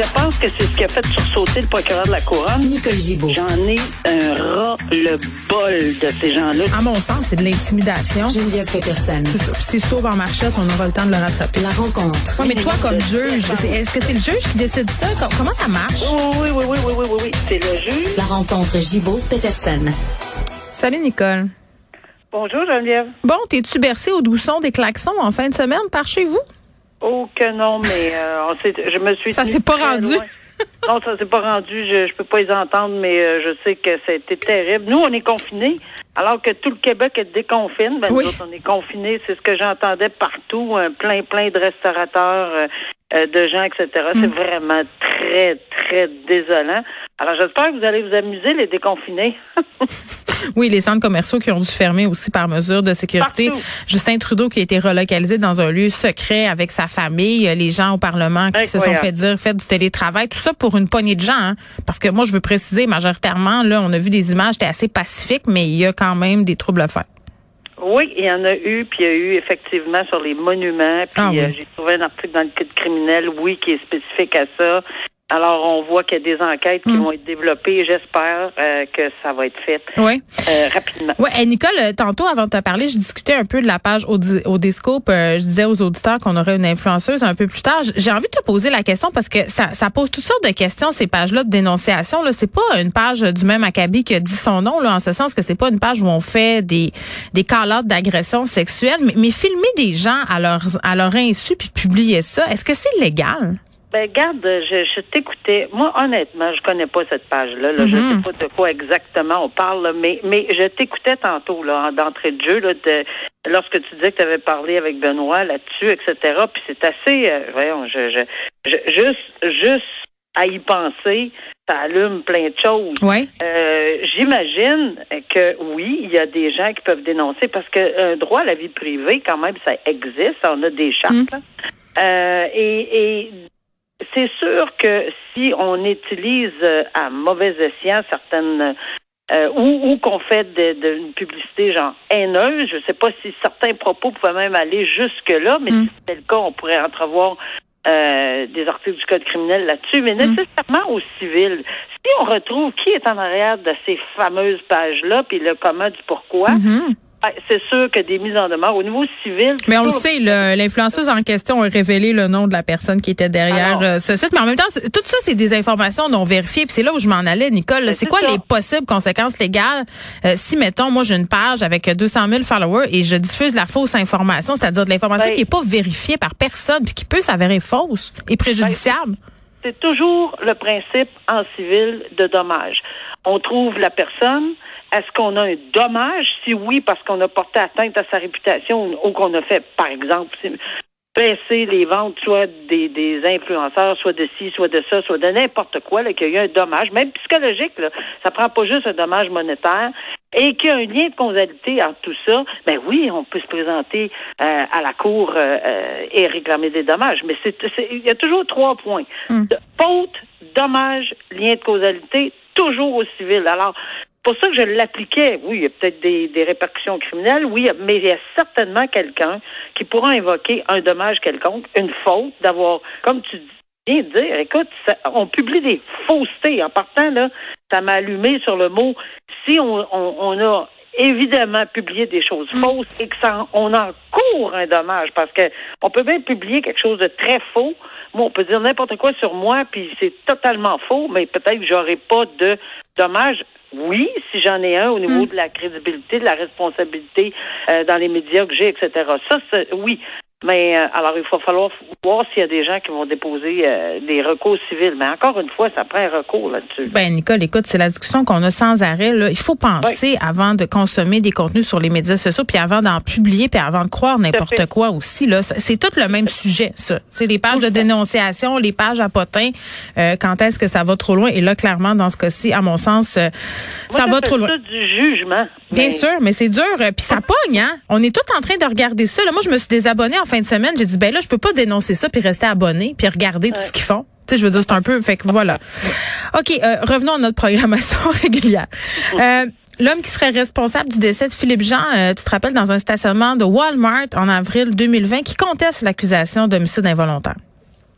Je pense que c'est ce qui a fait sursauter le procureur de la Couronne. Nicole Gibault. J'en ai un ras-le-bol de ces gens-là. À mon sens, c'est de l'intimidation. Geneviève Peterson. C'est ça. Puis S'il sauve en marchette, on aura le temps de le rattraper. La rencontre. Ouais, mais toi, comme juge, est-ce que c'est le juge qui décide ça? Com- Comment ça marche? Oui, oui, oui, oui, oui, oui, oui, oui. C'est le juge. La rencontre Gibault-Peterson. Salut, Nicole. Bonjour, Geneviève. Bon, t'es-tu bercé au doux son des klaxons en fin de semaine par chez vous? Oh que non, mais euh, on je me suis. Ça s'est pas rendu. loin. Non, ça s'est pas rendu. Je, je peux pas les entendre, mais euh, je sais que été terrible. Nous, on est confinés, alors que tout le Québec est déconfine. Ben, Oui. nous autres, on est confinés. C'est ce que j'entendais partout. un plein, plein de restaurateurs, euh, euh, de gens, etc. Mm. C'est vraiment très, très désolant. Alors, j'espère que vous allez vous amuser, les déconfinés. Oui, les centres commerciaux qui ont dû fermer aussi par mesure de sécurité. Partout. Justin Trudeau qui a été relocalisé dans un lieu secret avec sa famille, les gens au Parlement qui se sont fait dire faites du télétravail, tout ça pour une poignée de gens. hein. Parce que moi, je veux préciser majoritairement, là, on a vu des images, c'était assez pacifique, mais il y a quand même des troubles à faire. Oui, il y en a eu, puis il y a eu effectivement sur les monuments. Puis Ah oui. euh, j'ai trouvé un article dans le code criminel, oui, qui est spécifique à ça. Alors, on voit qu'il y a des enquêtes qui Mm. vont être développées. J'espère euh, que ça va être fait Oui. euh, rapidement. Ouais, eh, Nicole, euh, tantôt avant de te parler, je discutais un peu de la page Audi- Audiscope. Euh, je disais aux auditeurs qu'on aurait une influenceuse un peu plus tard. J'ai envie de te poser la question parce que ça, ça pose toutes sortes de questions ces pages-là de dénonciation. Là, c'est pas une page du même acabit qui a dit son nom, là, en ce sens que c'est pas une page où on fait des des call d'agression sexuelle, mais, mais filmer des gens à leur à leur insu puis publier ça, est-ce que c'est légal? Ben, garde, je, je t'écoutais. Moi, honnêtement, je connais pas cette page-là. Là. Je Mhm. sais pas de quoi exactement on parle, là, mais, mais je t'écoutais tantôt, là, en- d'entrée de jeu, là, de, lorsque tu disais que tu avais parlé avec Benoît là-dessus, etc. Puis c'est assez, euh, voyons, je, je, je- juste, juste à y penser, ça allume plein de choses. Oui. Euh, J'imagine que oui, il y a des gens qui peuvent dénoncer parce que un droit à la vie privée, quand même, ça existe. On a des chartes. Mm. là. Euh, et et c'est sûr que si on utilise euh, à mauvais escient certaines euh, ou, ou qu'on fait de, de une publicité genre haineuse, je ne sais pas si certains propos pouvaient même aller jusque là, mais Mm. si c'était le cas, on pourrait entrevoir euh, des articles du code criminel là-dessus, mais nécessairement au civil. Si on retrouve qui est en arrière de ces fameuses pages-là, puis le comment du pourquoi, Mhm. ben, c'est sûr que des mises en demeure au niveau civil. Mais on le sait, l'influenceuse en question a révélé le nom de la personne qui était derrière Alors. euh, ce site. Mais en même temps, tout ça, c'est des informations non vérifiées. Puis c'est là où je m'en allais, Nicole. Ben, C'est quoi ça. les possibles conséquences légales euh, si, mettons, moi, j'ai une page avec 200 000 followers et je diffuse la fausse information, c'est-à-dire de l'information Ben. qui est pas vérifiée par personne puis qui peut s'avérer fausse et préjudiciable? c'est toujours le principe en civil de dommage. On trouve la personne. Est-ce qu'on a un dommage? Si oui, parce qu'on a porté atteinte à sa réputation ou, qu'on a fait, par exemple, baisser les ventes, soit des, des influenceurs, soit de ci, soit de ça, soit de n'importe quoi, là, qu'il y a eu un dommage, même psychologique, là. Ça prend pas juste un dommage monétaire. Et qu'il y a un lien de causalité entre tout ça, ben oui, on peut se présenter euh, à la cour euh, euh, et réclamer des dommages. Mais c'est, il y a toujours trois points. De- faute, dommage, lien de causalité, toujours au civil. Alors, pour ça que je l'appliquais. Oui, il y a peut-être des, des répercussions criminelles, oui, mais il y a certainement quelqu'un qui pourra invoquer un dommage quelconque, une faute d'avoir, comme tu viens de dire, écoute, ça- on publie des faussetés. En partant, là, ça m'a allumé sur le mot. Si on, on, on a évidemment publié des choses fausses et que ça, on encourt un dommage parce que on peut bien publier quelque chose de très faux. Moi, on peut dire n'importe quoi sur moi, puis c'est totalement faux, mais peut-être que j'aurai pas de dommage. Oui, si j'en ai un au niveau de la crédibilité, de la responsabilité euh, dans les médias que j'ai, etc. Ça, c'est oui. Mais euh, alors, il va falloir voir s'il y a des gens qui vont déposer euh, des recours civils. Mais encore une fois, ça prend un recours là-dessus. Ben Nicole, écoute, c'est la discussion qu'on a sans arrêt. Là. Il faut penser avant de consommer des contenus sur les médias sociaux, puis avant d'en publier, puis avant de croire n'importe quoi aussi. Là, C'est- c'est tout le même sujet, ça. C'est les pages de dénonciation, les pages à potins. euh, quand est-ce que ça va trop loin? Et là, clairement, dans ce cas-ci, à mon sens, euh, ça va trop loin. ça du jugement. Bien Mais- sûr, mais c'est dur. euh, Puis ça pogne, hein? On est tous en train de regarder ça. Là, moi, je me suis désabonnée en fin de semaine. J'ai dit, ben là, je peux pas dénoncer ça puis rester abonné puis regarder tout ce qu'ils font. Tu sais, je veux dire, c'est un peu... Fait que voilà. OK, euh, revenons à notre programmation régulière. Euh, L'homme qui serait responsable du décès de Philippe Jean, euh, tu te rappelles, dans un stationnement de Walmart en avril 2020, qui conteste l'accusation d'homicide involontaire.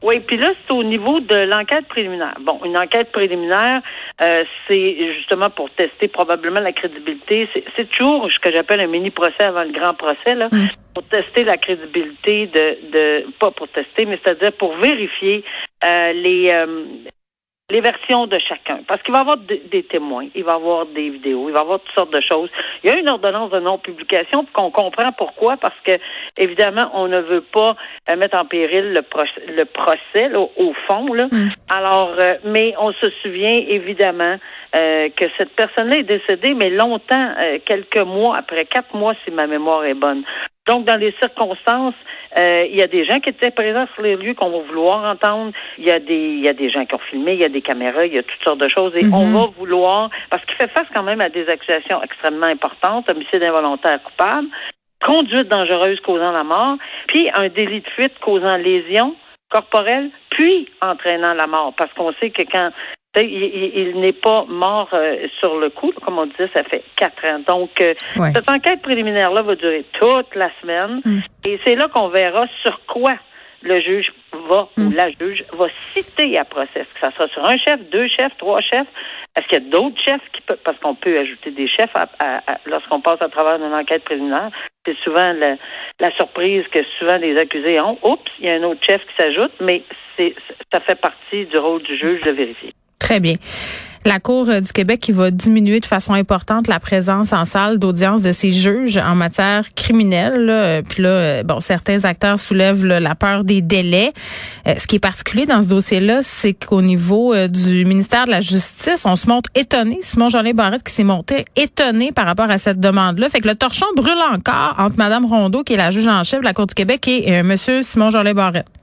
Oui, puis là, c'est au niveau de l'enquête préliminaire. Bon, une enquête préliminaire, euh, c'est justement pour tester probablement la crédibilité. C'est toujours ce que j'appelle un mini-procès avant le grand procès, là, pour tester la crédibilité de, de pas pour tester, mais c'est-à-dire pour vérifier euh, les, euh, les versions de chacun. Parce qu'il va y avoir des témoins, il va y avoir des vidéos, il va y avoir toutes sortes de choses. Il y a une ordonnance de non-publication qu'on comprend pourquoi, parce que, évidemment, on ne veut pas euh, mettre en péril le, procès, le procès au fond. Là. Mm. Alors, euh, mais on se souvient, évidemment, euh, que cette personne-là est décédée, mais longtemps, quelques mois après, quatre mois, si ma mémoire est bonne. Donc, dans les circonstances, euh, il y a des gens qui étaient présents sur les lieux qu'on va vouloir entendre. Il y a des, il y a des gens qui ont filmé, il y a des caméras, il y a toutes sortes de choses. Et on mhm. va vouloir, parce qu'il fait face quand même à des accusations extrêmement importantes, homicide involontaire coupable, conduite dangereuse causant la mort, puis un délit de fuite causant lésion corporelle, puis entraînant la mort. Parce qu'on sait que quand il, n'est pas mort euh, sur le coup, comme on disait, ça fait quatre ans. Donc, euh, cette enquête préliminaire-là va durer toute la semaine. Mm. Et c'est là qu'on verra sur quoi le juge va ou mm. la juge va citer à procès. Est-ce que ça sera sur un chef, deux chefs, trois chefs? Est-ce qu'il y a d'autres chefs qui peuvent, parce qu'on peut ajouter des chefs lorsqu'on passe à travers une enquête préliminaire. C'est souvent la, surprise que souvent les accusés ont. Oups, il y a un autre chef qui s'ajoute, mais c'est, ça fait partie du rôle du juge de vérifier. Très bien. La Cour euh, du Québec qui va diminuer de façon importante la présence en salle d'audience de ses juges en matière criminelle. Euh, puis là, euh, bon, certains acteurs soulèvent la peur des délais. ce qui est particulier dans ce dossier-là, c'est qu'au niveau du ministère de la Justice, on se montre étonné. Simon Jolin Barrette qui s'est monté étonné par rapport à cette demande-là. Fait que le torchon brûle encore entre Mme Rondeau, qui est la juge en chef de la Cour du Québec, et M. Simon Jolin Barrette.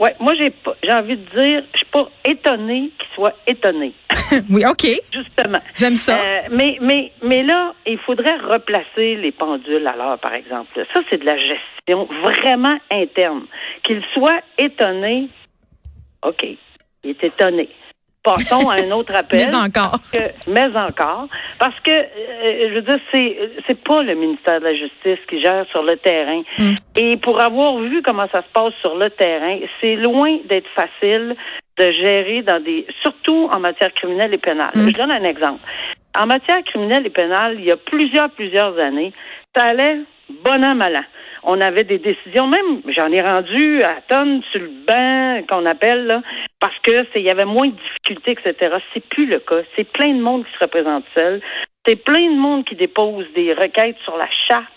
Oui, moi j'ai j'ai envie de dire, je suis pas étonnée qu'il soit étonné. oui, OK. Justement. J'aime ça. Euh, mais, mais, mais là, il faudrait replacer les pendules à l'heure, par exemple. Ça, c'est de la gestion vraiment interne. Qu'il soit étonné, OK, il est étonné. Passons à un autre appel. mais encore. mais encore. Parce que, euh, je veux dire, c'est, c'est pas le ministère de la Justice qui gère sur le terrain. Mm. Et pour avoir vu comment ça se passe sur le terrain, c'est loin d'être facile de gérer dans des, surtout en matière criminelle et pénale. Mm. Je donne un exemple. En matière criminelle et pénale, il y a plusieurs, plusieurs années, ça allait bon an, mal an on avait des décisions, même j'en ai rendu à tonnes sur le banc qu'on appelle là, parce que il y avait moins de difficultés, etc. C'est plus le cas. C'est plein de monde qui se représente seul. C'est plein de monde qui dépose des requêtes sur la charte.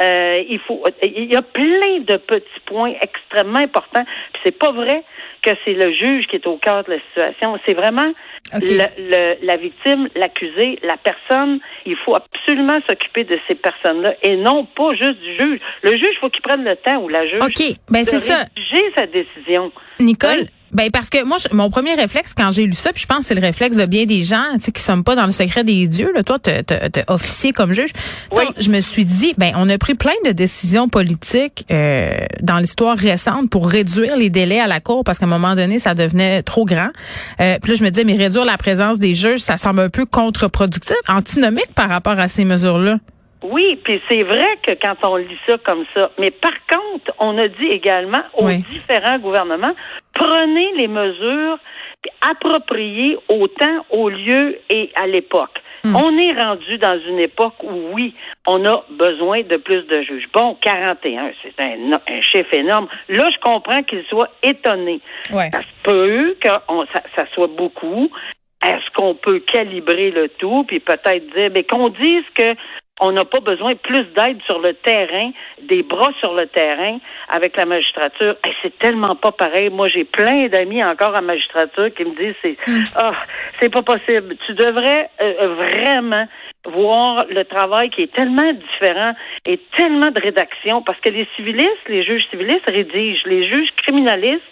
Euh, il faut, il y a plein de petits points extrêmement importants. Puis c'est pas vrai que c'est le juge qui est au cœur de la situation. C'est vraiment le, la victime, l'accusé, la personne. Il faut absolument s'occuper de ces personnes-là et non pas juste du juge. Le juge, il faut qu'il prenne le temps ou la juge OK. Ben, c'est ça. sa décision. Nicole, ben parce que moi, mon premier réflexe quand j'ai lu ça, puis je pense que c'est le réflexe de bien des gens, tu sais, qui sommes pas dans le secret des dieux. Là, toi, t'es officier comme juge. Je me suis dit, ben on a pris plein de décisions politiques euh, dans l'histoire récente pour réduire les délais à la cour parce qu'à un moment donné, ça devenait trop grand. Euh, puis là, je me disais, mais réduire la présence des juges, ça semble un peu contre-productif, antinomique par rapport à ces mesures-là. Oui, puis c'est vrai que quand on lit ça comme ça, mais par contre, on a dit également aux différents gouvernements, prenez les mesures appropriées au temps, au lieu et à l'époque. Hmm. On est rendu dans une époque où, oui, on a besoin de plus de juges. Bon, 41, c'est un, un chiffre énorme. Là, je comprends qu'il soit étonné. Ouais. Ça se peut que ça, ça soit beaucoup. Est-ce qu'on peut calibrer le tout, puis peut-être dire, mais qu'on dise que on n'a pas besoin plus d'aide sur le terrain, des bras sur le terrain avec la magistrature. c'est tellement pas pareil. Moi, j'ai plein d'amis encore en magistrature qui me disent c'est mm. ah, c'est pas possible. Tu devrais euh, vraiment voir le travail qui est tellement différent et tellement de rédaction parce que les civilistes, les juges civilistes rédigent, les juges criminalistes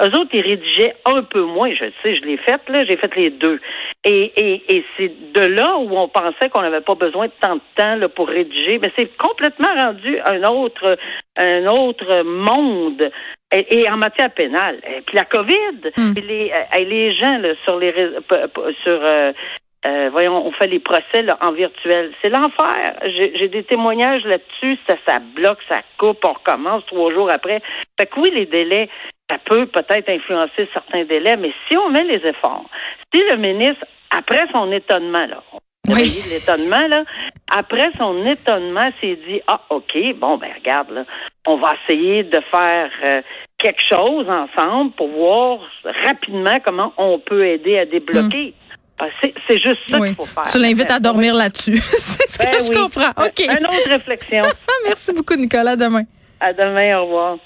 eux autres, ils rédigeaient un peu moins. Je sais, je l'ai fait, là, j'ai fait les deux. Et, et, et c'est de là où on pensait qu'on n'avait pas besoin de tant de temps là, pour rédiger. Mais c'est complètement rendu un autre, un autre monde. Et, en matière pénale. Et puis la COVID, hmm. les, les gens là, sur les sur euh, Euh, voyons, on fait les procès là, en virtuel. C'est l'enfer. J'ai des témoignages là-dessus. Ça, ça bloque, ça coupe, on recommence trois jours après. Fait que oui, les délais, ça peut peut-être influencer certains délais, mais si on met les efforts, si le ministre, après son étonnement, là, oui. l'étonnement, là, après son étonnement, s'est dit, ah, OK, bon, ben regarde, là, on va essayer de faire euh, quelque chose ensemble pour voir rapidement comment on peut aider à débloquer. C'est juste ça qu'il faut faire. Tu l'invites à dormir là-dessus. c'est ce que ben je comprends. OK. Une autre réflexion. Merci beaucoup, Nicolas. À demain. À demain. Au revoir.